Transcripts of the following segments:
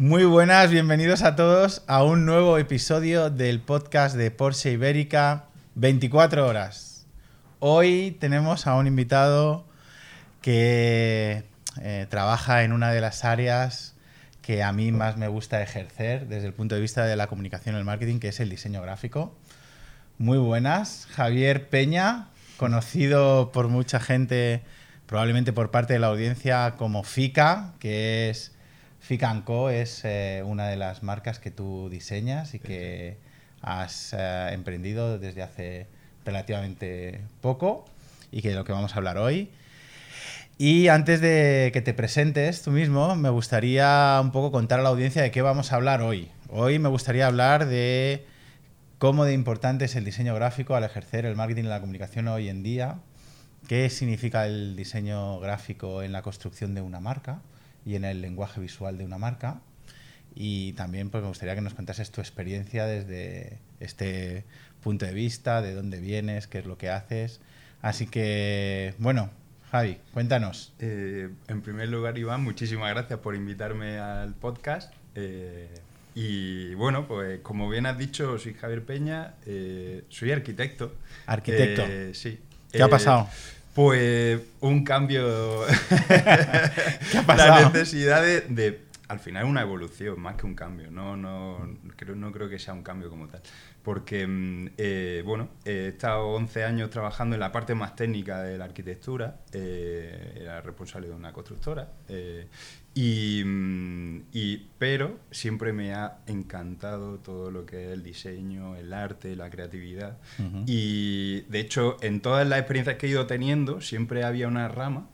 Muy buenas, bienvenidos a todos a un nuevo episodio del podcast de Porsche Ibérica 24 horas. Hoy tenemos a un invitado que eh, trabaja en una de las áreas que a mí más me gusta ejercer desde el punto de vista de la comunicación y el marketing, que es el diseño gráfico. Muy buenas, Javier Peña, conocido por mucha gente, probablemente por parte de la audiencia, como FICA, que es FICA Co, es eh, una de las marcas que tú diseñas y que has eh, emprendido desde hace relativamente poco y que de lo que vamos a hablar hoy. Y antes de que te presentes tú mismo, me gustaría un poco contar a la audiencia de qué vamos a hablar hoy. Hoy me gustaría hablar de cómo de importante es el diseño gráfico al ejercer el marketing y la comunicación hoy en día, qué significa el diseño gráfico en la construcción de una marca y en el lenguaje visual de una marca. Y también pues, me gustaría que nos contases tu experiencia desde este punto de vista, de dónde vienes, qué es lo que haces. Así que, bueno, Javi, cuéntanos. Eh, en primer lugar, Iván, muchísimas gracias por invitarme al podcast. Eh, y bueno, pues como bien has dicho, soy Javier Peña, eh, soy arquitecto. Arquitecto. sí. ¿Qué ha pasado? Pues un cambio. ¿Qué ha pasado? La necesidad de, de, Al final, una evolución más que un cambio. No, no, creo, no creo que sea un cambio como tal porque, mm, eh, bueno, he estado 11 años trabajando en la parte más técnica de la arquitectura, eh, era responsable de una constructora, eh, mm, y, pero siempre me ha encantado todo lo que es el diseño, el arte, la creatividad, y de hecho en todas las experiencias que he ido teniendo siempre había una rama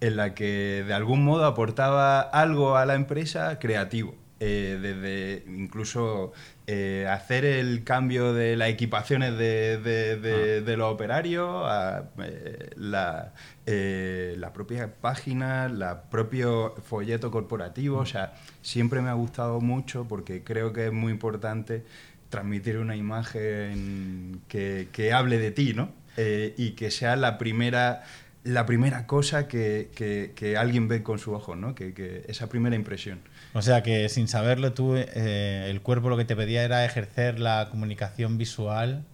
en la que de algún modo aportaba algo a la empresa creativo. desde incluso eh, hacer el cambio de las equipaciones de, de, ah. los operarios, a, eh, la, eh, la, propia página, la propio folleto corporativo. O sea, siempre me ha gustado mucho porque creo que es muy importante transmitir una imagen que, que hable de ti, ¿no? y que sea la primera la primera cosa que, que, alguien ve con su ojo, ¿no? Que, que, esa primera impresión. O sea que sin saberlo tú, eh, el cuerpo lo que te pedía era ejercer la comunicación visual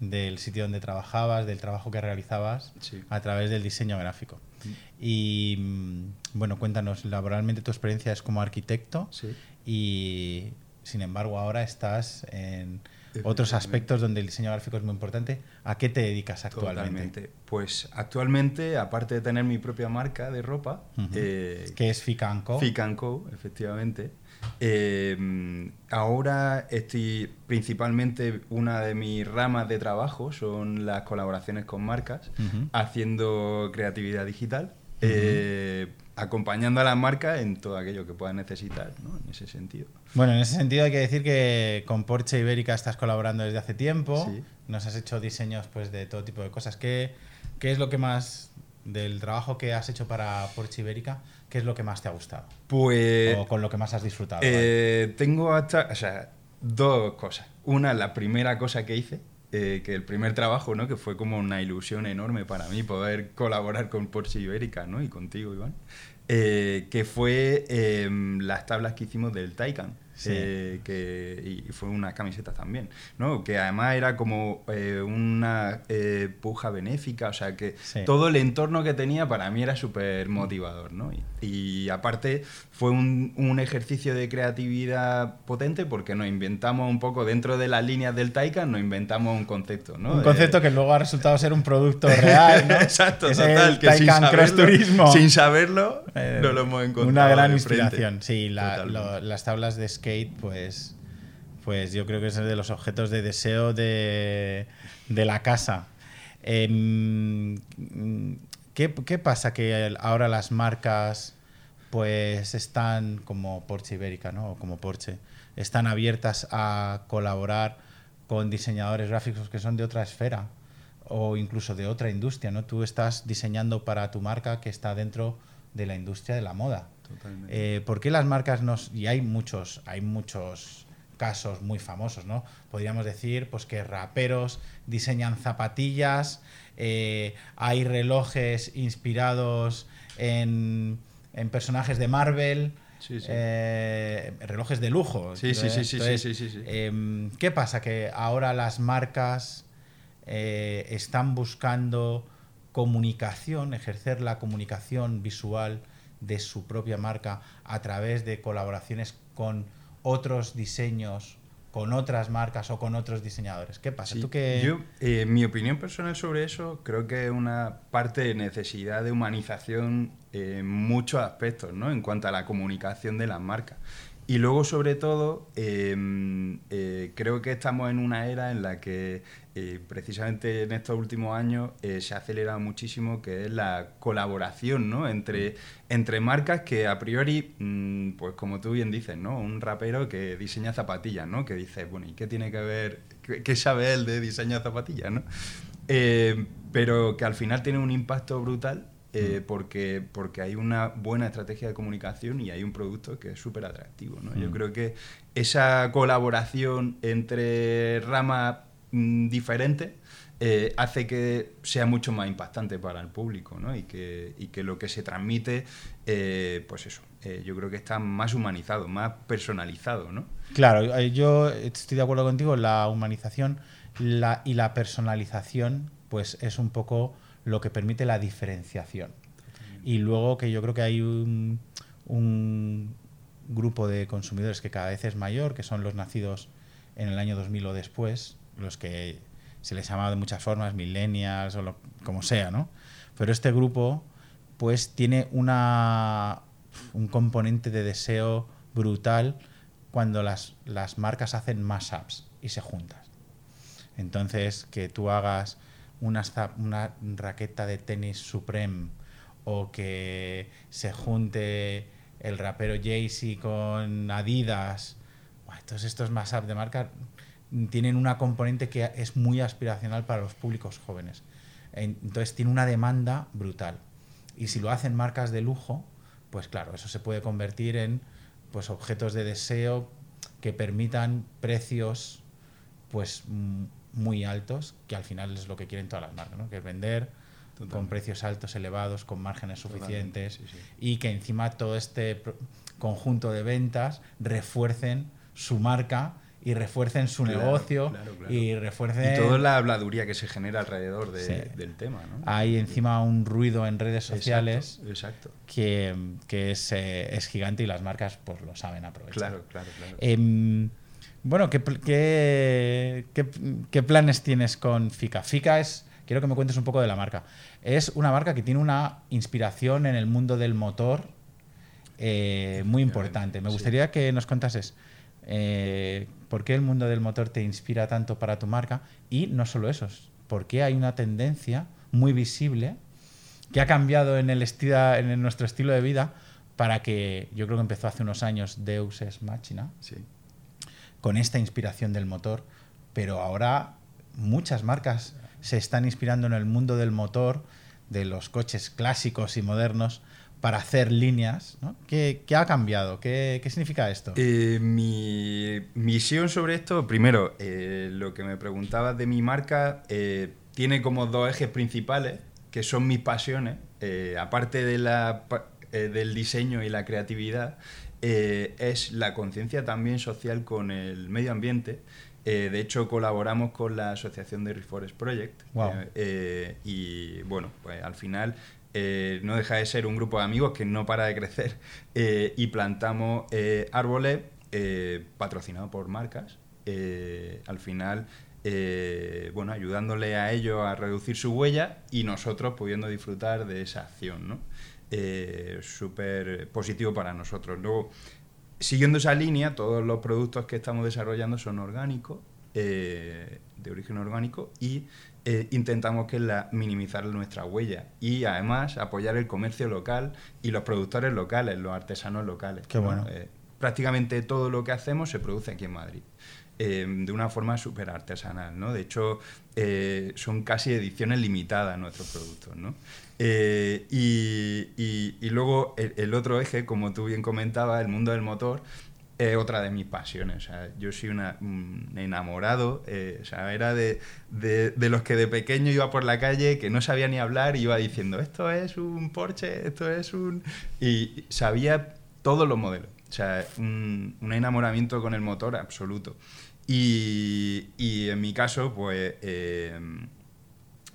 del sitio donde trabajabas, del trabajo que realizabas, a través del diseño gráfico. Mm. Y mm, bueno, cuéntanos, laboralmente tu experiencia es como arquitecto y sin embargo ahora estás en otros aspectos donde el diseño gráfico es muy importante. ¿A qué te dedicas actualmente? Pues actualmente, aparte de tener mi propia marca de ropa, eh, que es Ficanco. Ficanco, efectivamente. Eh, ahora estoy principalmente una de mis ramas de trabajo son las colaboraciones con marcas, haciendo creatividad digital acompañando a la marca en todo aquello que pueda necesitar, ¿no? En ese sentido. Bueno, en ese sentido hay que decir que con Porsche Ibérica estás colaborando desde hace tiempo. Nos has hecho diseños pues de todo tipo de cosas. ¿Qué, ¿Qué es lo que más del trabajo que has hecho para Porsche Ibérica? ¿Qué es lo que más te ha gustado? Pues o con lo que más has disfrutado. Eh, tengo hasta, o sea, dos cosas. Una, la primera cosa que hice, eh, que el primer trabajo, ¿no? Que fue como una ilusión enorme para mí poder colaborar con Porsche Ibérica, ¿no? Y contigo, Iván. Eh, que fue em, las tablas que hicimos del Taycan. Eh, que, y fue una camiseta también, ¿no? Que además era como eh, una eh, puja benéfica, o sea que todo el entorno que tenía para mí era súper motivador, ¿no? Y, aparte fue un, un, ejercicio de creatividad potente porque nos inventamos un poco dentro de las líneas del Taycan, nos inventamos un concepto, ¿no? Un concepto que luego ha resultado ser un producto real, ¿no? Exacto, total, que sin saberlo, sin saberlo, no lo hemos encontrado. Una gran inspiración, sí, las tablas de skate, pues, pues yo creo que es de los objetos de deseo de, la casa. Em, ¿qué, pasa que ahora las marcas pues están como Porsche Ibérica, ¿no? O como Porsche, están abiertas a colaborar con diseñadores gráficos que son de otra esfera o incluso de otra industria, ¿no? Tú estás diseñando para tu marca que está dentro de la industria de la moda. Eh, ¿Por qué las marcas nos... Y hay muchos, hay muchos casos muy famosos, ¿no? Podríamos decir pues, que raperos diseñan zapatillas, eh, hay relojes inspirados en, personajes de Marvel, Sí, sí. eh, relojes de lujo. Sí, sí, sí, sí, Entonces, sí, sí, sí, em, ¿Qué pasa? Que ahora las marcas eh, están buscando comunicación, ejercer la comunicación visual de su propia marca a través de colaboraciones con otros diseños, con otras marcas o con otros diseñadores. ¿Qué pasa? Sí, ¿Tú qué- Yo, eh, mi opinión personal sobre eso, creo que es una parte de necesidad de humanización eh, en muchos aspectos, ¿no? En cuanto a la comunicación de las marcas. Y luego, sobre todo, eh, eh, creo que estamos en una era en la que, eh, precisamente en estos últimos años, eh, se ha acelerado muchísimo, que es la colaboración, ¿no? Entre, entre marcas que a priori, mm, pues como tú bien dices, ¿no? Un rapero que diseña zapatillas, ¿no? Que dices, bueno, ¿y qué tiene que ver, qué, qué sabe él de diseño de zapatillas, ¿no? Eh, pero que al final tiene un impacto brutal eh, porque, porque hay una buena estrategia de comunicación y hay un producto que es súper atractivo. ¿no? Yo Mm. creo que esa colaboración entre ramas mm, diferentes eh, hace que sea mucho más impactante para el público ¿no? y, que, y que lo que se transmite, eh, pues eso, eh, yo creo que está más humanizado, más personalizado. ¿no? Claro, yo estoy de acuerdo contigo, la humanización la, y la personalización pues es un poco lo que permite la diferenciación. Y luego que yo creo que hay un, un grupo de consumidores que cada vez es mayor, que son los nacidos en el año 2000 o después, los que se les llama de muchas formas, millennials o como sea, ¿no? Pero este grupo pues tiene una, un componente de deseo brutal cuando las, las marcas hacen mashups y se juntan. Entonces, que tú hagas una, una raqueta de tenis Supreme o que se junte el rapero Jay-Z con Adidas, todos estos mashups de marca tienen una componente que es muy aspiracional para los públicos jóvenes. En- Entonces tiene una demanda brutal. Y si lo hacen marcas de lujo, pues claro, eso se puede convertir en pues objetos de deseo que permitan precios pues muy altos, que al final es lo que quieren todas las marcas, ¿no? que es vender con Totalmente. precios altos, elevados, con márgenes suficientes sí, sí. y que encima todo este conjunto de ventas refuercen su marca y refuercen su Claro, negocio claro, claro. y refuercen Y toda la habladuría que se genera alrededor de- Sí. del tema. ¿no? hay encima un ruido en redes sociales Exacto, exacto. que, que es, eh, es gigante y las marcas pues lo saben aprovechar. Claro, claro, claro. Em, bueno, ¿qué, qué, qué- qué planes tienes con FICA? FICA es, quiero que me cuentes un poco de la marca. Es una marca que tiene una inspiración en el mundo del motor eh, muy importante. Me sí. gustaría que nos contases eh, por qué el mundo del motor te inspira tanto para tu marca y no solo eso, por qué hay una tendencia muy visible que ha cambiado en, el estilo, en nuestro estilo de vida para que yo creo que empezó hace unos años Deus Ex Machina Sí. con esta inspiración del motor, pero ahora muchas marcas se están inspirando en el mundo del motor, de los coches clásicos y modernos, para hacer líneas. ¿no? ¿Qué, qué ha cambiado? ¿Qué, qué significa esto? Eh, mi misión sobre esto, primero, eh, lo que me preguntabas de mi marca, eh, tiene como dos ejes principales, que son mis pasiones, aparte de la, del diseño y la creatividad, es la conciencia también social con el medio ambiente. De hecho, colaboramos con la asociación de Reforest Project. Y bueno, pues al final eh, no deja de ser un grupo de amigos que no para de crecer eh, y plantamos eh, árboles patrocinados por marcas. al final, bueno, ayudándole a ellos a reducir su huella y nosotros pudiendo disfrutar de esa acción, ¿no? Súper positivo para nosotros. Luego, siguiendo esa línea, todos los productos que estamos desarrollando son orgánicos, de origen orgánico, y eh, intentamos que la, minimizar nuestra huella y además apoyar el comercio local y los productores locales, los artesanos locales. Qué bueno. Eh, prácticamente todo lo que hacemos se produce aquí en Madrid. eh, de una forma súper artesanal, ¿no? De hecho, eh, son casi ediciones limitadas nuestros productos, ¿no? Eh, y, y- y luego el, el otro eje, como tú bien comentabas, el mundo del motor, es otra de mis pasiones. O sea, yo soy una- un enamorado, eh, o sea, era de, de- de los que de pequeño iba por la calle, que no sabía ni hablar, y iba diciendo, esto es un Porsche, esto es un... Y sabía todos los modelos. sea, un, un enamoramiento con el motor absoluto. Y, y en mi caso, pues eh,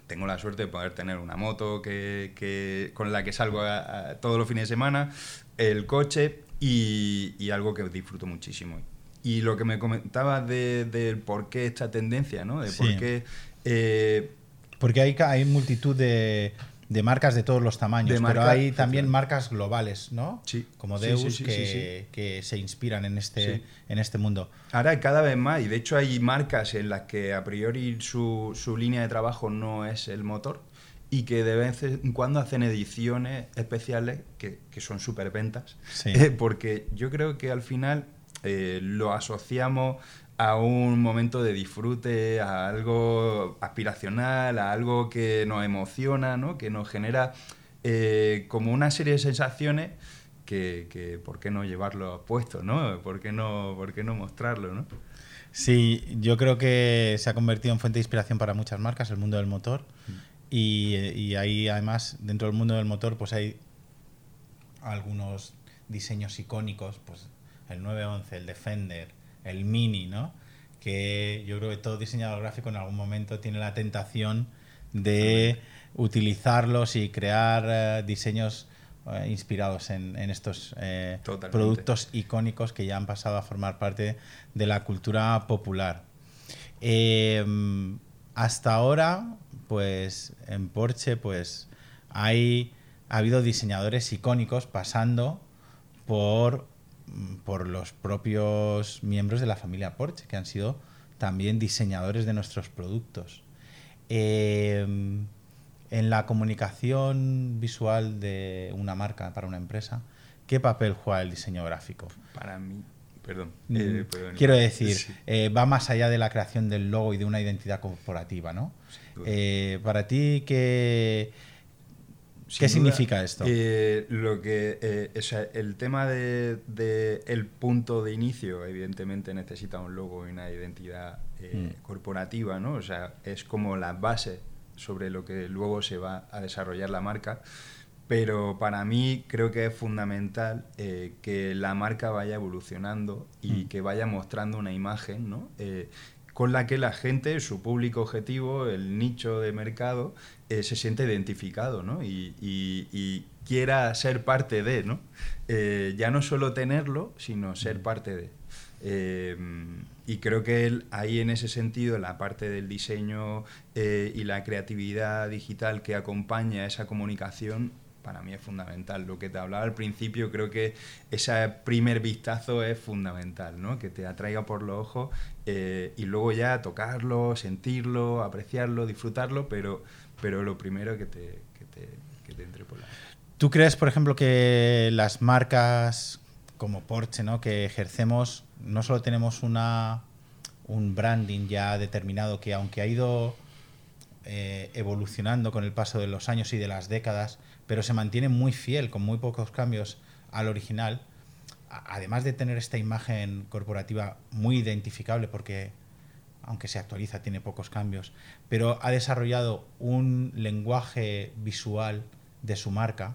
tengo la suerte de poder tener una moto que, que con la que salgo a- a todos los fines de semana, el coche y, y algo que disfruto muchísimo. Y lo que me comentabas de, del por qué esta tendencia, ¿no? De por Sí. qué... eh, Porque hay, hay multitud de, de marcas de todos los tamaños, De pero marca- hay también marcas globales, ¿no? Sí. Como Deus sí, que, que se inspiran en este, en este mundo. Ahora hay cada vez más, y de hecho hay marcas en las que a priori su, su línea de trabajo no es el motor y que de vez en cuando hacen ediciones especiales que, que son súper ventas. Sí. porque yo creo que al final eh, lo asociamos a un momento de disfrute, a algo aspiracional, a algo que nos emociona, ¿no? que nos genera eh, como una serie de sensaciones que, que ¿por qué no llevarlo puesto? ¿no? ¿Por, qué no, ¿Por qué no mostrarlo? ¿no? Sí, yo creo que se ha convertido en fuente de inspiración para muchas marcas el mundo del motor. Y, y ahí además, dentro del mundo del motor, pues hay algunos diseños icónicos, pues el 911, el Defender, el Mini, ¿no? Que yo creo que todo diseñador gráfico en algún momento tiene la tentación de utilizarlos y crear eh, diseños eh, inspirados en, en estos eh, productos icónicos que ya han pasado a formar parte de la cultura popular. Eh, hasta ahora, pues en Porsche, pues hay ha habido diseñadores icónicos pasando por, por los propios miembros de la familia Porsche, que han sido también diseñadores de nuestros productos. Eh, en la comunicación visual de una marca para una empresa, ¿qué papel juega el diseño gráfico? Para mí, perdón. Mm, eh, perdón. Quiero decir, Sí. eh, va más allá de la creación del logo y de una identidad corporativa, ¿no? Duda. Eh, para ti, ¿qué, Sin ¿qué duda, significa esto? eh, lo que, eh, o sea, el tema de, de el punto de inicio, evidentemente necesita un logo y una identidad Mm. corporativa, ¿no? O sea, es como la base sobre lo que luego se va a desarrollar la marca. Pero para mí creo que es fundamental eh, que la marca vaya evolucionando y Mm. que vaya mostrando una imagen, ¿no? Eh, con la que la gente, su público objetivo, el nicho de mercado, eh, se siente identificado, ¿no? Y, y- y quiera ser parte de, ¿no? Eh, ya no solo tenerlo, sino ser parte de. Eh, y creo que él, ahí en ese sentido, la parte del diseño eh, y la creatividad digital que acompaña esa comunicación, para mí es fundamental. Lo que te hablaba al principio, creo que ese primer vistazo es fundamental, ¿no? Que te atraiga por los ojos eh, y luego ya tocarlo, sentirlo, apreciarlo, disfrutarlo, pero, pero lo primero que te, que te, que te entre por la... ¿Tú crees, por ejemplo, que las marcas como Porsche, ¿no? que ejercemos, no solo tenemos una, un branding ya determinado que aunque ha ido eh, evolucionando con el paso de los años y de las décadas, pero se mantiene muy fiel, con muy pocos cambios al original, además de tener esta imagen corporativa muy identificable, porque aunque se actualiza, tiene pocos cambios, pero ha desarrollado un lenguaje visual de su marca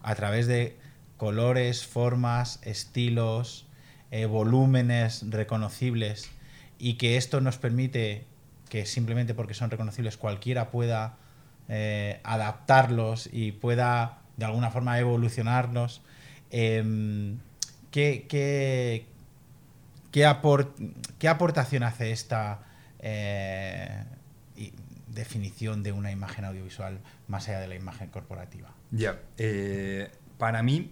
a través de colores, formas, estilos, eh, volúmenes reconocibles y que esto nos permite que simplemente porque son reconocibles cualquiera pueda eh, adaptarlos y pueda de alguna forma evolucionarlos. Em, ¿qué, qué, qué apor- qué aportación hace esta eh, definición de una imagen audiovisual más allá de la imagen corporativa? Ya, eh, para mí,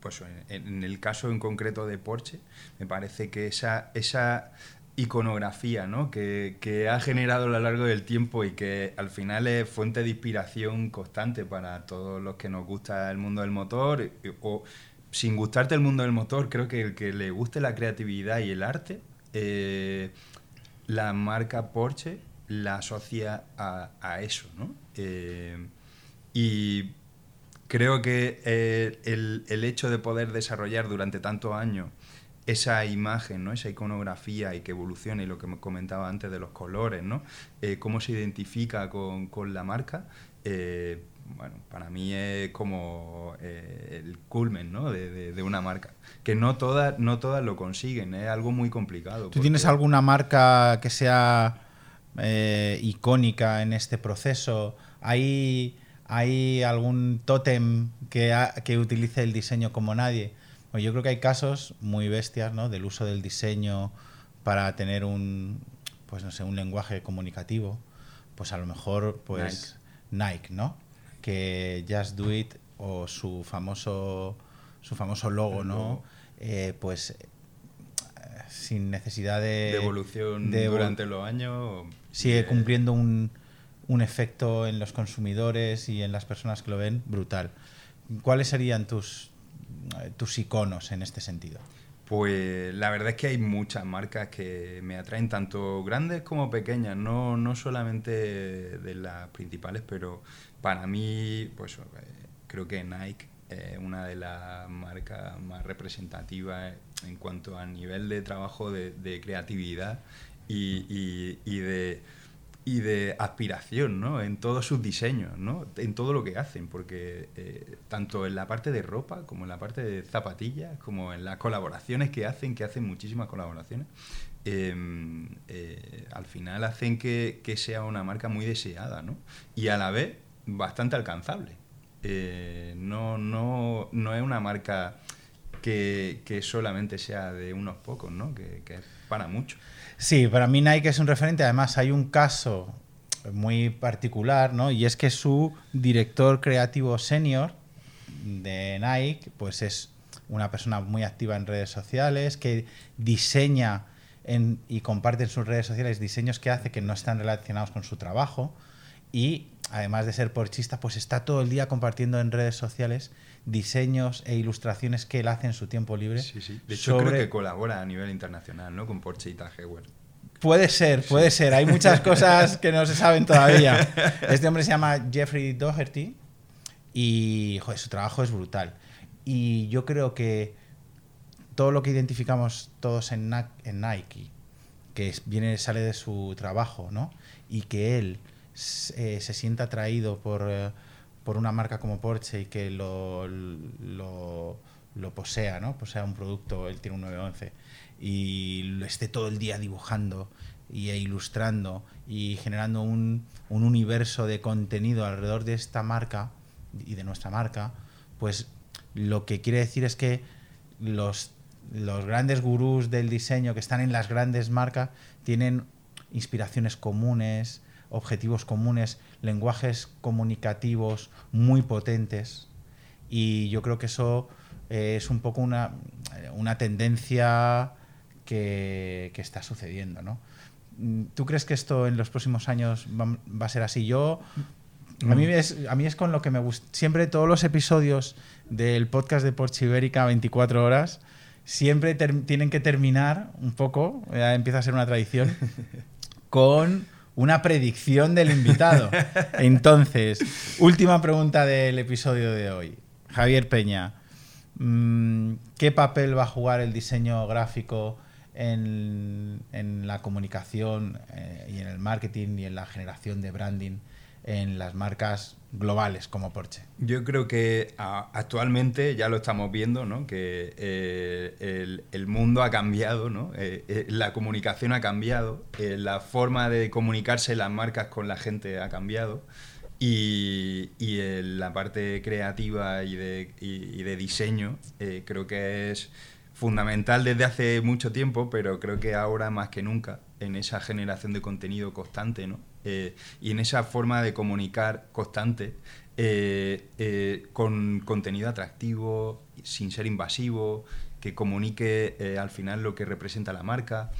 pues en, en el caso en concreto de Porsche, me parece que esa, esa iconografía ¿no? que, que ha generado a lo largo del tiempo y que al final es fuente de inspiración constante para todos los que nos gusta el mundo del motor o sin gustarte el mundo del motor, creo que el que le guste la creatividad y el arte, eh, la marca Porsche la asocia a, a eso, ¿no? Eh, y creo que eh, el, el hecho de poder desarrollar durante tantos años esa imagen, ¿no? esa iconografía y que evolucione, y lo que me comentaba antes de los colores, ¿no? Eh, cómo se identifica con, con la marca, eh, bueno, para mí es como eh, el culmen ¿no? de, de, una marca. Que no todas, no todas lo consiguen, es algo muy complicado. ¿Tú tienes alguna marca que sea icónica en este proceso? ¿Hay, hay algún tótem que, que utilice el diseño como nadie? Bueno, yo creo que hay casos muy bestias ¿no? del uso del diseño para tener un, pues no sé, un lenguaje comunicativo. Pues a lo mejor, pues Nike, ¿no? Que Just Do It o su famoso, su famoso logo, ¿no? Eh, pues sin necesidad de... De evolución durante los años. Sigue cumpliendo un, un efecto en los consumidores y en las personas que lo ven brutal. ¿Cuáles serían tus, tus iconos en este sentido? Pues la verdad es que hay muchas marcas que me atraen, tanto grandes como pequeñas, no, no solamente de las principales, pero para mí, pues eh, creo que Nike es una de las marcas más representativas en cuanto a nivel de trabajo de, creatividad y de y de aspiración ¿no? en todos sus diseños, ¿no? en todo lo que hacen, porque eh, tanto en la parte de ropa como en la parte de zapatillas, como en las colaboraciones que hacen, que hacen muchísimas colaboraciones, em, eh, al final hacen que, que, sea una marca muy deseada ¿no? y a la vez bastante alcanzable. Eh, no, no, no es una marca que, que, solamente sea de unos pocos, ¿no? que, que es para muchos. Sí, para mí Nike es un referente. Además, hay un caso muy particular, ¿no? Y es que su director creativo senior de Nike, pues es una persona muy activa en redes sociales, que diseña y comparte en sus redes sociales diseños que hace que no están relacionados con su trabajo. Y además de ser porchista, pues está todo el día compartiendo en redes sociales diseños e ilustraciones que él hace en su tiempo libre. Sí, sí. De hecho, creo que colabora a nivel internacional, ¿no? Con Porsche y Heuer. Puede ser, puede ser. Hay muchas cosas que no se saben todavía. Este hombre se llama Jeffrey Doherty y joder, su trabajo es brutal. Y yo creo que todo lo que identificamos todos en, Nike, que viene, sale de su trabajo, ¿no? Y que él eh, se sienta atraído por... Eh, por una marca como Porsche y que lo, lo, posea, ¿no? Posea un producto, él tiene un 911, y lo esté todo el día dibujando y, e ilustrando y generando un, un, universo de contenido alrededor de esta marca y de nuestra marca, pues lo que quiere decir es que los, los grandes gurús del diseño que están en las grandes marcas tienen inspiraciones comunes, objetivos comunes, lenguajes comunicativos muy potentes y yo creo que eso eh, es un poco una, una tendencia que, está sucediendo. ¿no? ¿Tú crees que esto en los próximos años va, a ser así? Yo, a mí, es, a mí es con lo que me gusta. Siempre todos los episodios del podcast de Porsche Ibérica 24 horas siempre tienen que terminar un poco, ya empieza a ser una tradición, con una predicción del invitado. Entonces, última pregunta del episodio de hoy. Javier Peña, mm, ¿qué papel va a jugar el diseño gráfico en, la comunicación eh, y en el marketing y en la generación de branding en las marcas globales como Porsche? Yo creo que actualmente ya lo estamos viendo, ¿no? que eh, el, mundo ha cambiado, ¿no? Eh, eh, la comunicación ha cambiado, la forma de comunicarse las marcas con la gente ha cambiado y, la parte creativa y de, y de diseño creo que es fundamental desde hace mucho tiempo, pero creo que ahora más que nunca en esa generación de contenido constante, ¿no? Eh, y en esa forma de comunicar constante eh, eh, con contenido atractivo, sin ser invasivo, que comunique al final lo que representa la marca.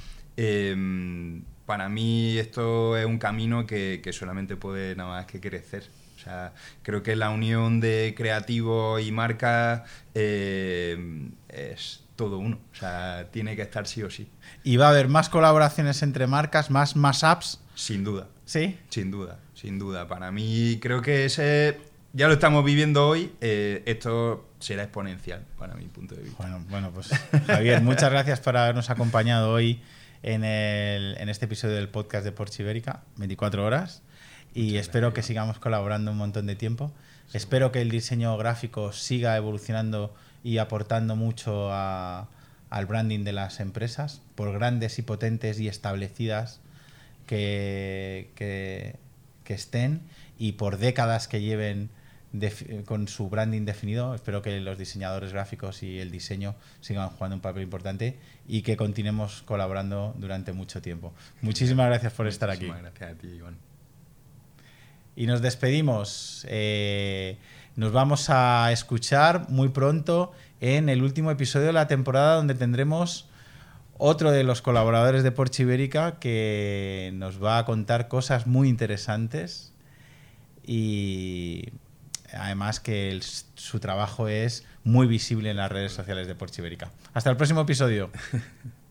para mí esto es un camino que, solamente puede nada más que crecer. O sea, creo que la unión de creativo y marca es todo uno. O sea, tiene que estar sí o sí. ¿Y va a haber más colaboraciones entre marcas, más, más apps? Sin duda. ¿Sí? Sin duda, sin duda. Para mí creo que ese ya lo estamos viviendo hoy, eh, esto será exponencial para mi punto de vista. Bueno, bueno pues Javier, muchas gracias por habernos acompañado hoy en, el, en este episodio del podcast de Porsche Ibérica, 24 horas. y espero que sigamos colaborando un montón de tiempo. Espero que el diseño gráfico siga evolucionando y aportando mucho a, al branding de las empresas, por grandes y potentes y establecidas que, que, que estén y por décadas que lleven con su branding definido. Espero que los diseñadores gráficos y el diseño sigan jugando un papel importante y que continuemos colaborando durante mucho tiempo. Muchísimas gracias por estar aquí. gracias a ti, Iván. Y nos despedimos. Eh, nos vamos a escuchar muy pronto en el último episodio de la temporada donde tendremos otro de los colaboradores de Porsche Ibérica que nos va a contar cosas muy interesantes y además que su trabajo es muy visible en las redes sociales de Porsche Ibérica. Hasta el próximo episodio.